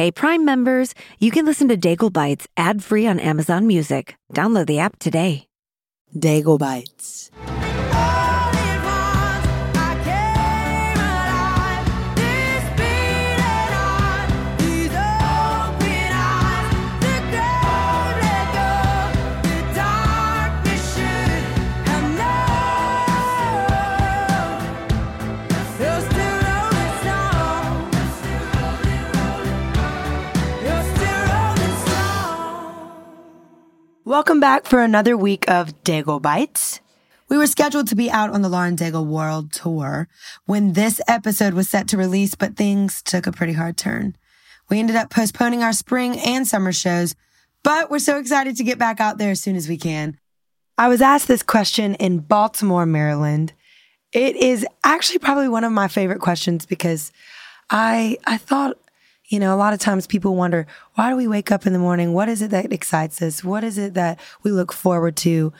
Hey, Prime members, you can listen to Daigle Bites ad free on Amazon Music. Download the app today. Daigle Bites. Welcome back for another week of Daigle Bites. We were scheduled to be out on the Lauren Daigle World Tour when this episode was set to release, but things took a pretty hard turn. We ended up postponing our spring and summer shows, but we're so excited to get back out there as soon as we can. I was asked this question in Baltimore, Maryland. It is actually probably one of my favorite questions because I I thought you know, a lot of times people wonder, why do we wake up in the morning? What is it that excites us? What is it that we look forward to,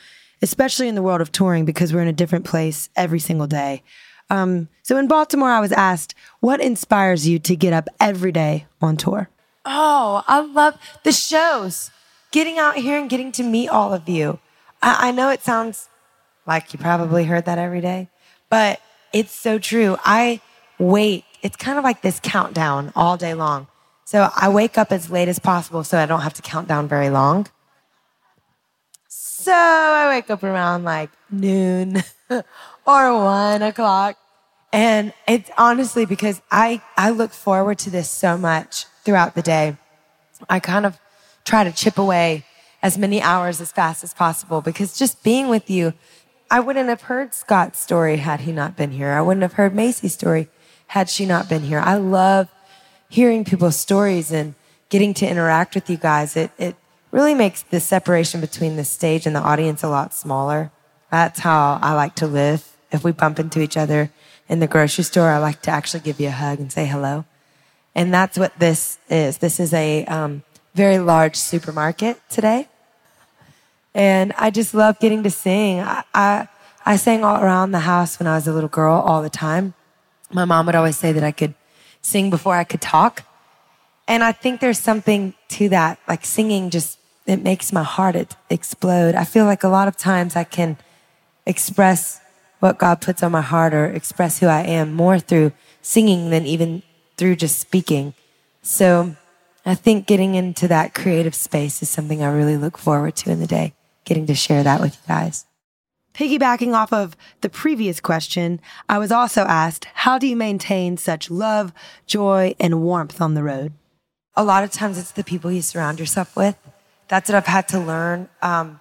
especially in the world of touring because we're in a different place every single day. Um, so in Baltimore, I was asked, what inspires you to get up every day on tour? Oh, I love the shows. Getting out here and getting to meet all of you. I, I know it sounds like you probably heard that every day, but it's so true. I wait it's kind of like this countdown all day long. So I wake up as late as possible so I don't have to count down very long. So I wake up around like noon or one o'clock. And it's honestly because I, I look forward to this so much throughout the day. I kind of try to chip away as many hours as fast as possible because just being with you, I wouldn't have heard Scott's story had he not been here. I wouldn't have heard Macy's story had she not been here. I love hearing people's stories and getting to interact with you guys. It, it really makes the separation between the stage and the audience a lot smaller. That's how I like to live. If we bump into each other in the grocery store, I like to actually give you a hug and say hello. And that's what this is. This is a um, very large supermarket today. And I just love getting to sing. I, I, I sang all around the house when I was a little girl all the time. My mom would always say that I could sing before I could talk. And I think there's something to that. Like singing just, it makes my heart explode. I feel like a lot of times I can express what God puts on my heart or express who I am more through singing than even through just speaking. So I think getting into that creative space is something I really look forward to in the day, getting to share that with you guys. Piggybacking off of the previous question, I was also asked, how do you maintain such love, joy, and warmth on the road? A lot of times it's the people you surround yourself with. That's what I've had to learn. Um,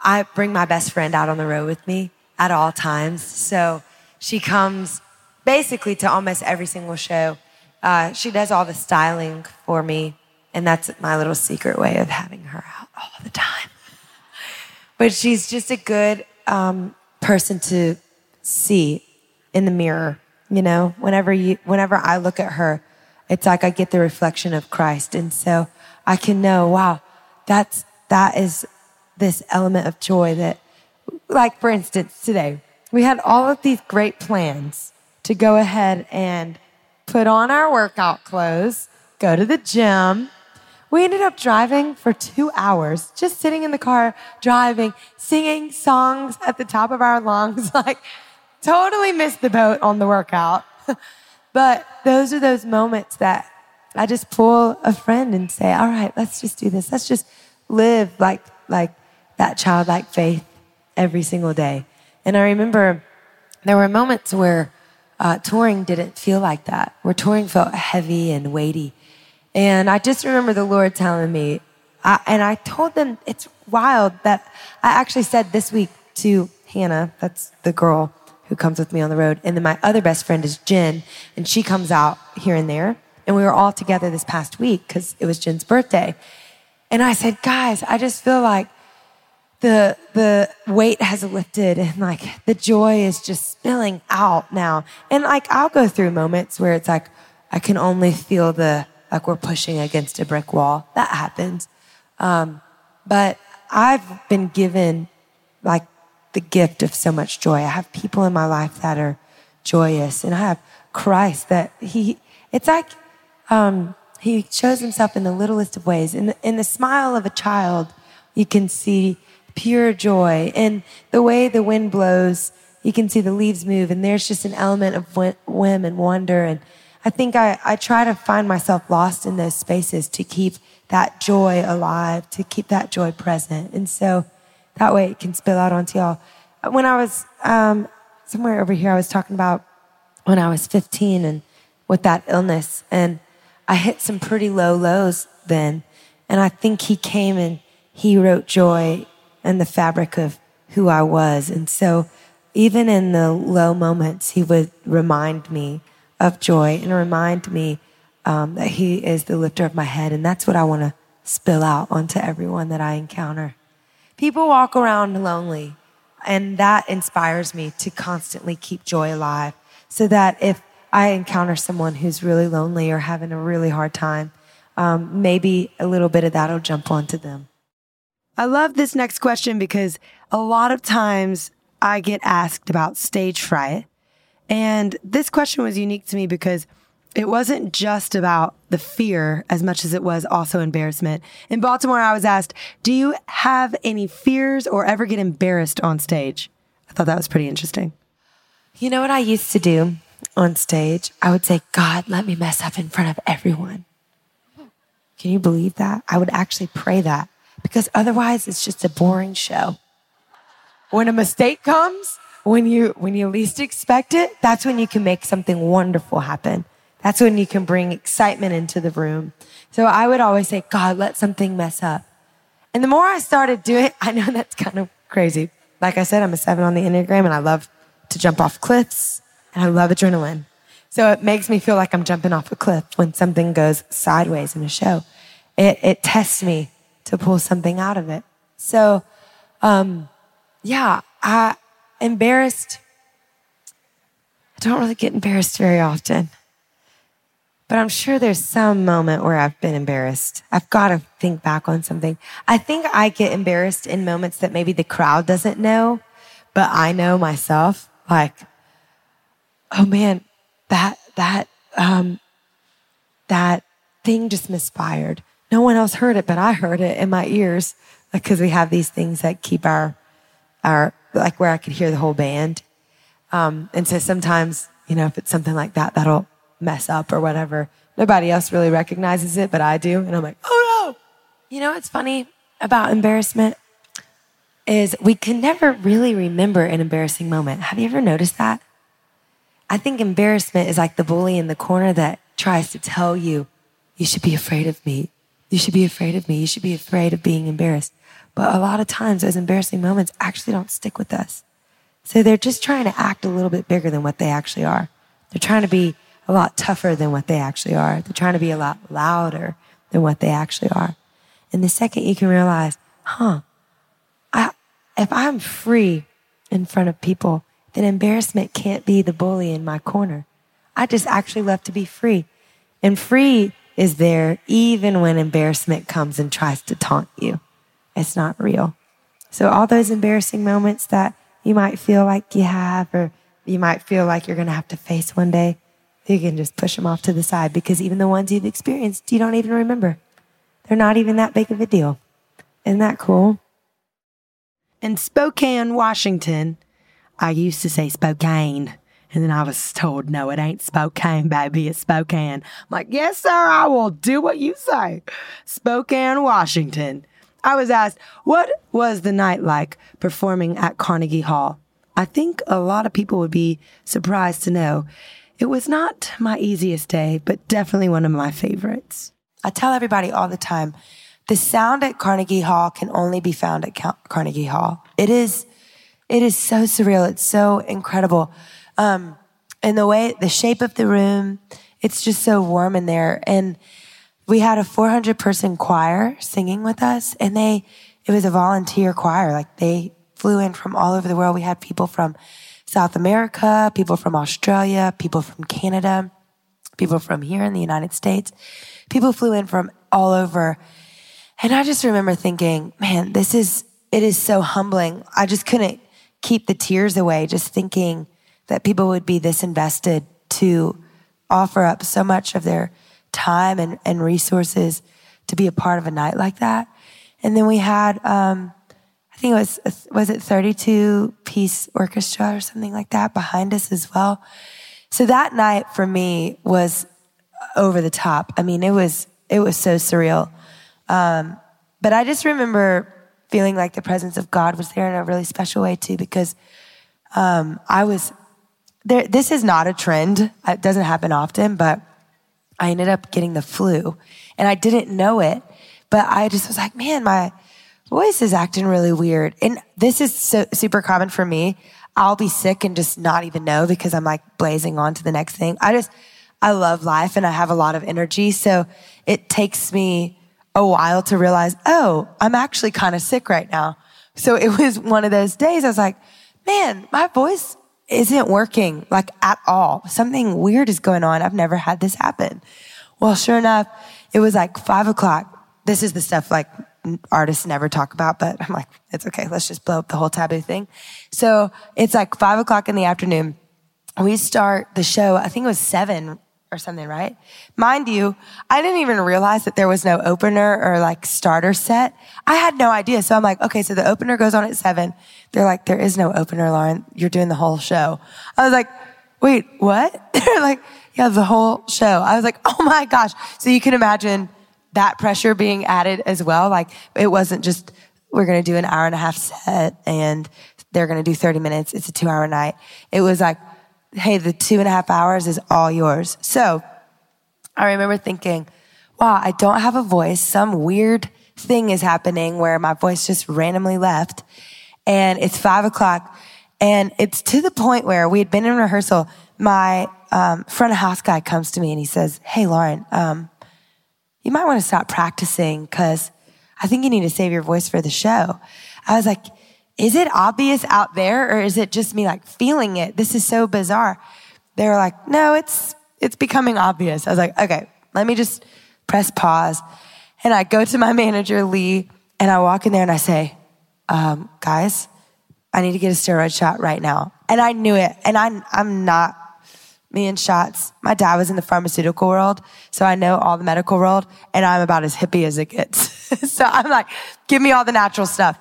I bring my best friend out on the road with me at all times. So she comes basically to almost every single show. Uh, she does all the styling for me, and that's my little secret way of having her out all the time. But she's just a good um, person to see in the mirror. You know, whenever you, whenever I look at her, it's like I get the reflection of Christ, and so I can know, wow, that's that is this element of joy that, like for instance, today we had all of these great plans to go ahead and put on our workout clothes, go to the gym, we ended up driving for two hours, just sitting in the car, driving, singing songs at the top of our lungs, like totally missed the boat on the workout. but those are those moments that I just pull a friend and say, all right, let's just do this. Let's just live like, like that childlike faith every single day. And I remember there were moments where uh, touring didn't feel like that, where touring felt heavy and weighty. And I just remember the Lord telling me, I, and I told them it's wild that I actually said this week to Hannah, that's the girl who comes with me on the road, and then my other best friend is Jen, and she comes out here and there. And we were all together this past week because it was Jen's birthday. And I said, guys, I just feel like the the weight has lifted and like the joy is just spilling out now. And like I'll go through moments where it's like I can only feel the like we're pushing against a brick wall. That happens. Um, but I've been given like the gift of so much joy. I have people in my life that are joyous, and I have Christ that He. It's like um, he shows himself in the littlest of ways. In the, in the smile of a child, you can see pure joy. In the way the wind blows, you can see the leaves move, and there's just an element of whim and wonder. And I think I, I try to find myself lost in those spaces to keep that joy alive, to keep that joy present. And so that way it can spill out onto y'all. When I was um, somewhere over here, I was talking about when I was 15 and with that illness. And I hit some pretty low lows then. And I think he came and he wrote joy and the fabric of who I was. And so even in the low moments, he would remind me of joy and remind me um, that he is the lifter of my head. And that's what I want to spill out onto everyone that I encounter. People walk around lonely, and that inspires me to constantly keep joy alive so that if I encounter someone who's really lonely or having a really hard time, um, maybe a little bit of that will jump onto them. I love this next question because a lot of times I get asked about stage fright. And this question was unique to me because it wasn't just about the fear as much as it was also embarrassment. In Baltimore, I was asked, Do you have any fears or ever get embarrassed on stage? I thought that was pretty interesting. You know what I used to do on stage? I would say, God, let me mess up in front of everyone. Can you believe that? I would actually pray that because otherwise it's just a boring show. When a mistake comes, when you when you least expect it, that's when you can make something wonderful happen. That's when you can bring excitement into the room. So I would always say, God, let something mess up. And the more I started doing, I know that's kind of crazy. Like I said, I'm a seven on the Enneagram and I love to jump off cliffs and I love adrenaline. So it makes me feel like I'm jumping off a cliff when something goes sideways in a show. It, it tests me to pull something out of it. So, um, yeah, I embarrassed. I don't really get embarrassed very often. But I'm sure there's some moment where I've been embarrassed. I've got to think back on something. I think I get embarrassed in moments that maybe the crowd doesn't know, but I know myself. Like, oh man, that, that, um, that thing just misfired. No one else heard it, but I heard it in my ears because we have these things that keep our, our, like where I could hear the whole band. Um, and so sometimes, you know, if it's something like that, that'll mess up or whatever. Nobody else really recognizes it, but I do. And I'm like, oh no. You know what's funny about embarrassment is we can never really remember an embarrassing moment. Have you ever noticed that? I think embarrassment is like the bully in the corner that tries to tell you, you should be afraid of me. You should be afraid of me. You should be afraid of being embarrassed. But a lot of times those embarrassing moments actually don't stick with us. So they're just trying to act a little bit bigger than what they actually are. They're trying to be a lot tougher than what they actually are. They're trying to be a lot louder than what they actually are. And the second you can realize, huh, I, if I'm free in front of people, then embarrassment can't be the bully in my corner. I just actually love to be free. And free is there even when embarrassment comes and tries to taunt you. It's not real. So all those embarrassing moments that you might feel like you have or you might feel like you're going to have to face one day, you can just push them off to the side because even the ones you've experienced, you don't even remember. They're not even that big of a deal. Isn't that cool? In Spokane, Washington, I used to say Spokane. And then I was told, no, it ain't Spokane, baby. It's Spokane. I'm like, yes, sir, I will do what you say. Spokane, Washington. I was asked, what was the night like performing at Carnegie Hall? I think a lot of people would be surprised to know it was not my easiest day, but definitely one of my favorites. I tell everybody all the time the sound at Carnegie Hall can only be found at Carnegie Hall. It is, it is so surreal. It's so incredible. Um, and the way, the shape of the room, it's just so warm in there. And we had a 400 person choir singing with us and they, it was a volunteer choir. Like they flew in from all over the world. We had people from South America, people from Australia, people from Canada, people from here in the United States. People flew in from all over. And I just remember thinking, man, this is, it is so humbling. I just couldn't keep the tears away just thinking that people would be this invested to offer up so much of their time and, and resources to be a part of a night like that. And then we had, um, I think it was, was it 32 piece orchestra or something like that behind us as well. So that night for me was over the top. I mean, it was, it was so surreal. Um, but I just remember feeling like the presence of God was there in a really special way too, because um, I was there. This is not a trend. It doesn't happen often, but I ended up getting the flu and I didn't know it, but I just was like, man, my voice is acting really weird. And this is so, super common for me. I'll be sick and just not even know because I'm like blazing on to the next thing. I just, I love life and I have a lot of energy. So it takes me a while to realize, oh, I'm actually kind of sick right now. So it was one of those days I was like, man, my voice isn't working like at all. Something weird is going on. I've never had this happen. Well, sure enough, it was like five o'clock. This is the stuff like artists never talk about, but I'm like, it's okay. Let's just blow up the whole taboo thing. So it's like five o'clock in the afternoon. We start the show. I think it was seven or something, right? Mind you, I didn't even realize that there was no opener or like starter set. I had no idea. So I'm like, okay, so the opener goes on at seven. They're like, there is no opener, Lauren. You're doing the whole show. I was like, wait, what? They're like, yeah, the whole show. I was like, oh my gosh. So you can imagine that pressure being added as well. Like it wasn't just, we're going to do an hour and a half set and they're going to do 30 minutes. It's a two hour night. It was like, hey, the two and a half hours is all yours. So I remember thinking, wow, I don't have a voice. Some weird thing is happening where my voice just randomly left. And it's five o'clock. And it's to the point where we had been in rehearsal. My um, front of house guy comes to me and he says, Hey, Lauren, um, you might want to stop practicing because I think you need to save your voice for the show. I was like, Is it obvious out there or is it just me like feeling it? This is so bizarre. They were like, No, it's, it's becoming obvious. I was like, Okay, let me just press pause. And I go to my manager, Lee, and I walk in there and I say, um, Guys, I need to get a steroid shot right now. And I knew it. And I, I'm not me and shots. My dad was in the pharmaceutical world, so I know all the medical world, and I'm about as hippie as it gets. so I'm like, give me all the natural stuff.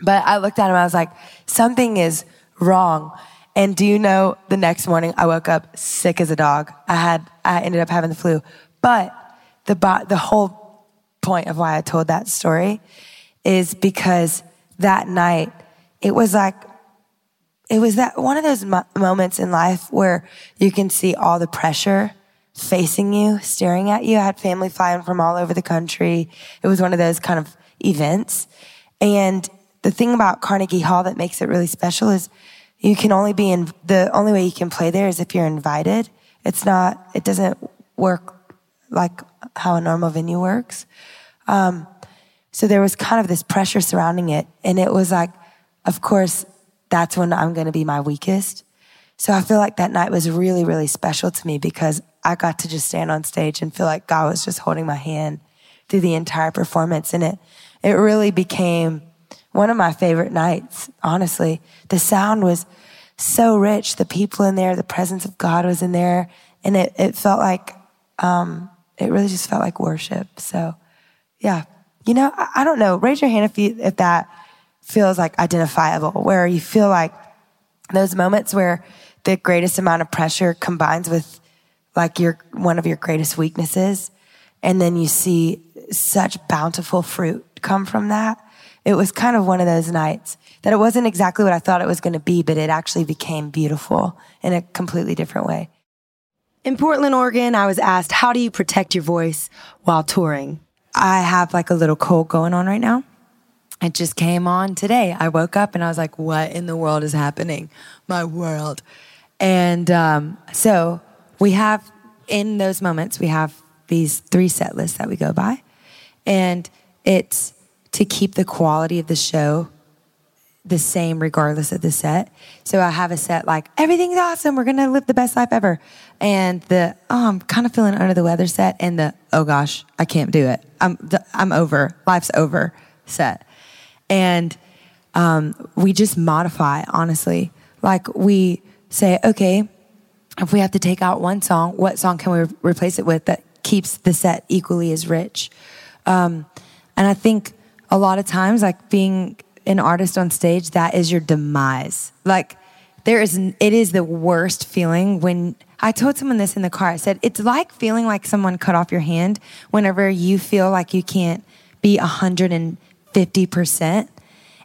But I looked at him, I was like, something is wrong. And do you know the next morning I woke up sick as a dog. I had, I ended up having the flu. But the, the whole point of why I told that story is because that night, it was like it was that one of those mo- moments in life where you can see all the pressure facing you, staring at you. I had family flying from all over the country. It was one of those kind of events. And the thing about Carnegie Hall that makes it really special is you can only be in, the only way you can play there is if you're invited. It's not, it doesn't work like how a normal venue works. Um, so there was kind of this pressure surrounding it. And it was like, of course, that's when I'm going to be my weakest. So I feel like that night was really, really special to me because I got to just stand on stage and feel like God was just holding my hand through the entire performance. And it, it really became one of my favorite nights, honestly. The sound was so rich. The people in there, the presence of God was in there. And it, it felt like, um, it really just felt like worship. So yeah, you know, I, I don't know. Raise your hand if you, if that, feels like identifiable, where you feel like those moments where the greatest amount of pressure combines with like your one of your greatest weaknesses and then you see such bountiful fruit come from that it was kind of one of those nights that it wasn't exactly what i thought it was going to be but it actually became beautiful in a completely different way in portland oregon i was asked how do you protect your voice while touring i have like a little cold going on right now it just came on today. I woke up and I was like, what in the world is happening? My world. And um, so we have, in those moments, we have these three set lists that we go by. And it's to keep the quality of the show the same regardless of the set. So I have a set like, everything's awesome. We're to live the best life ever. And the, oh, I'm kind of feeling under the weather set. And the, oh gosh, I can't do it. I'm, I'm over. Life's over set and um, we just modify honestly like we say okay if we have to take out one song what song can we re- replace it with that keeps the set equally as rich. Um, and I think a lot of times, like being an artist on stage, that is your demise. Like there is, it is the worst feeling when I told someone this in the car. I said, it's like feeling like someone cut off your hand whenever you feel like you can't be 150%.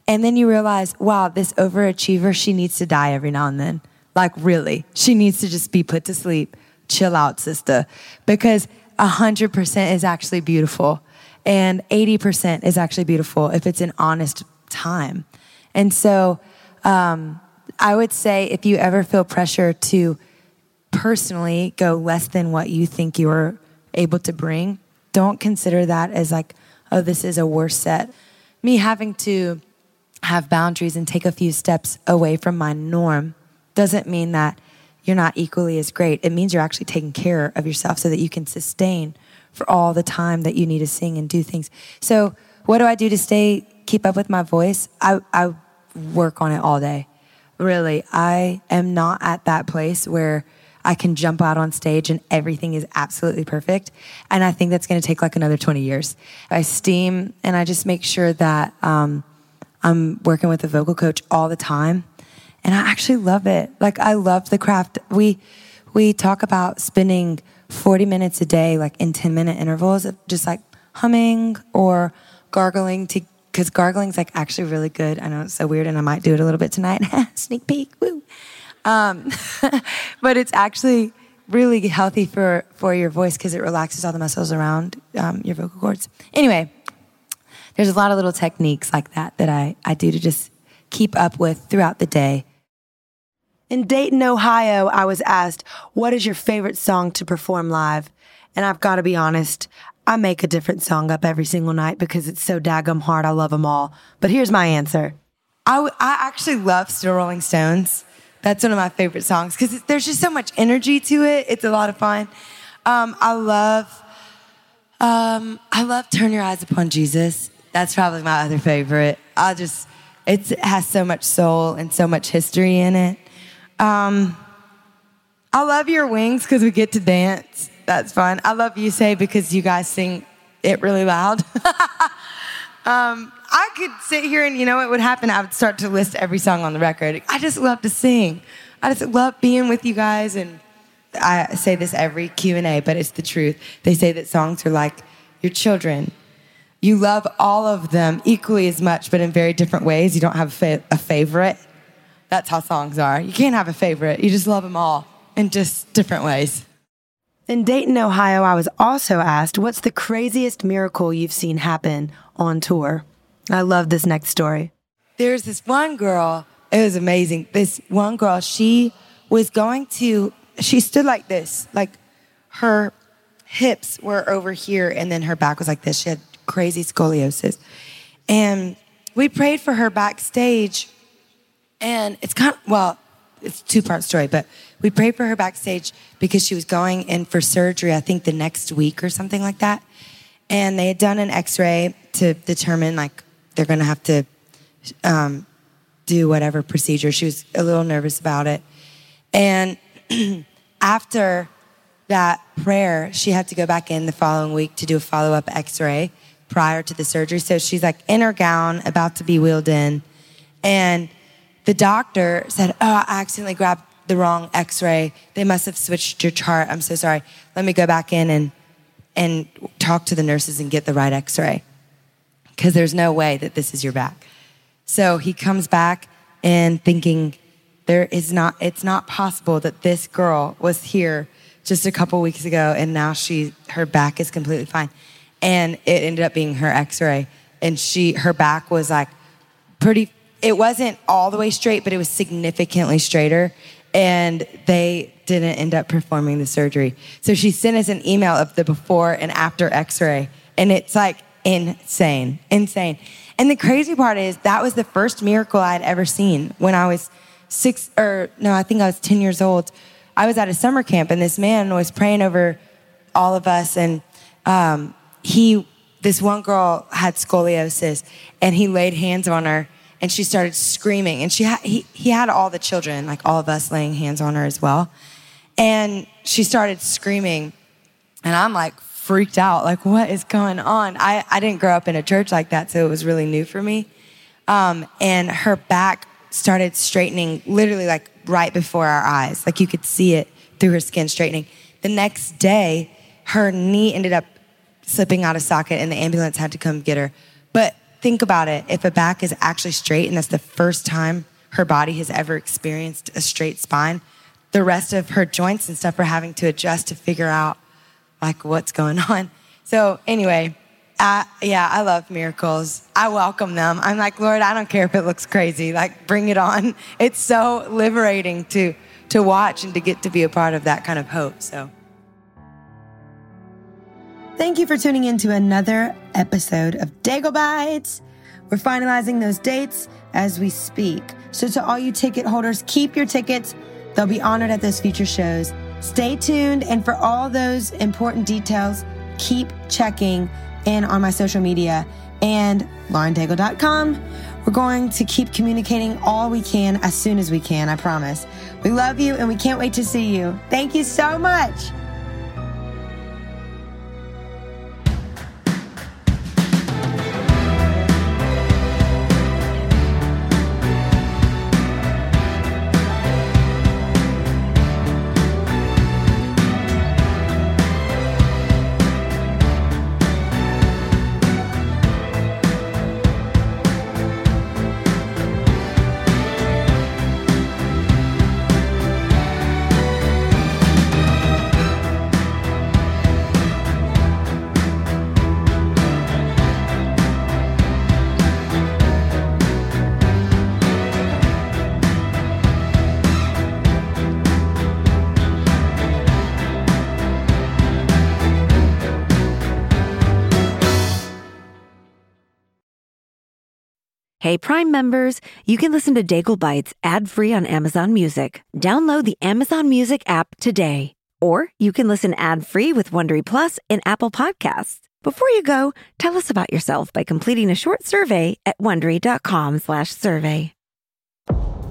And then you realize, wow, this overachiever, she needs to die every now and then. Like, really, she needs to just be put to sleep. Chill out, sister. Because 100% is actually beautiful. And 80% is actually beautiful if it's an honest time. And so um, I would say if you ever feel pressure to personally go less than what you think you're able to bring, don't consider that as like, oh, this is a worse set. Me having to have boundaries and take a few steps away from my norm doesn't mean that you're not equally as great. It means you're actually taking care of yourself so that you can sustain for all the time that you need to sing and do things. So, what do I do to stay keep up with my voice? I I work on it all day. Really, I am not at that place where I can jump out on stage and everything is absolutely perfect. And I think that's going to take like another 20 years. I steam and I just make sure that um, I'm working with a vocal coach all the time. And I actually love it. Like I love the craft. We we talk about spending 40 minutes a day, like in 10 minute intervals of just like humming or gargling to because gargling's like actually really good. I know it's so weird, and I might do it a little bit tonight. Sneak peek, woo. Um, but it's actually really healthy for for your voice because it relaxes all the muscles around um, your vocal cords. Anyway, there's a lot of little techniques like that that I I do to just keep up with throughout the day. In Dayton, Ohio, I was asked, What is your favorite song to perform live? And I've got to be honest, I make a different song up every single night because it's so daggum hard. I love them all. But here's my answer I, w- I actually love Still Rolling Stones. That's one of my favorite songs because there's just so much energy to it. It's a lot of fun. Um, I love, um, I love Turn Your Eyes Upon Jesus. That's probably my other favorite. I just, it has so much soul and so much history in it. Um, I love your wings because we get to dance. That's fun. I love you say because you guys sing it really loud. um, I could sit here and you know what would happen? I would start to list every song on the record. I just love to sing. I just love being with you guys and I say this every Q&A, but it's the truth. They say that songs are like your children. You love all of them equally as much, but in very different ways. You don't have a, a favorite. That's how songs are. You can't have a favorite. You just love them all in just different ways. In Dayton, Ohio, I was also asked, What's the craziest miracle you've seen happen on tour? I love this next story. There's this one girl, it was amazing. This one girl, she was going to, she stood like this, like her hips were over here, and then her back was like this. She had crazy scoliosis. And we prayed for her backstage, and it's kind of, well, it's two part story, but we prayed for her backstage because she was going in for surgery, I think the next week or something like that. And they had done an x ray to determine, like, they're going to have to um, do whatever procedure. She was a little nervous about it. And after that prayer, she had to go back in the following week to do a follow up x ray prior to the surgery. So she's like in her gown, about to be wheeled in. And the doctor said, Oh, I accidentally grabbed the wrong x-ray. They must have switched your chart. I'm so sorry. Let me go back in and and talk to the nurses and get the right x-ray. Cuz there's no way that this is your back. So he comes back and thinking there is not it's not possible that this girl was here just a couple weeks ago and now she her back is completely fine. And it ended up being her x-ray and she her back was like pretty it wasn't all the way straight, but it was significantly straighter and they didn't end up performing the surgery. So she sent us an email of the before and after x ray, and it's like insane, insane. And the crazy part is that was the first miracle I had ever seen when I was six, or no, I think I was 10 years old. I was at a summer camp, and this man was praying over all of us, and um, he, this one girl had scoliosis, and he laid hands on her and she started screaming. And she ha- he, he had all the children, like all of us, laying hands on her as well. And she started screaming. And I'm like freaked out. Like, what is going on? I, I didn't grow up in a church like that, so it was really new for me. Um, and her back started straightening literally like right before our eyes. Like you could see it through her skin straightening. The next day, her knee ended up slipping out of socket and the ambulance had to come get her. But think about it if a back is actually straight and that's the first time her body has ever experienced a straight spine, the rest of her joints and stuff are having to adjust to figure out like what's going on. So, anyway, I, yeah, I love miracles. I welcome them. I'm like, Lord, I don't care if it looks crazy. Like, bring it on. It's so liberating to to watch and to get to be a part of that kind of hope. So. Thank you for tuning in to another episode of Daigle Bites. We're finalizing those dates as we speak. So, to all you ticket holders, keep your tickets. They'll be honored at those future shows. Stay tuned. And for all those important details, keep checking in on my social media and laurendaigle.com. We're going to keep communicating all we can as soon as we can, I promise. We love you and we can't wait to see you. Thank you so much. Hey, Prime members, you can listen to Daigle Bites ad free on Amazon Music. Download the Amazon Music app today. Or you can listen ad free with Wondery Plus in Apple Podcasts. Before you go, tell us about yourself by completing a short survey at wondery.com/survey.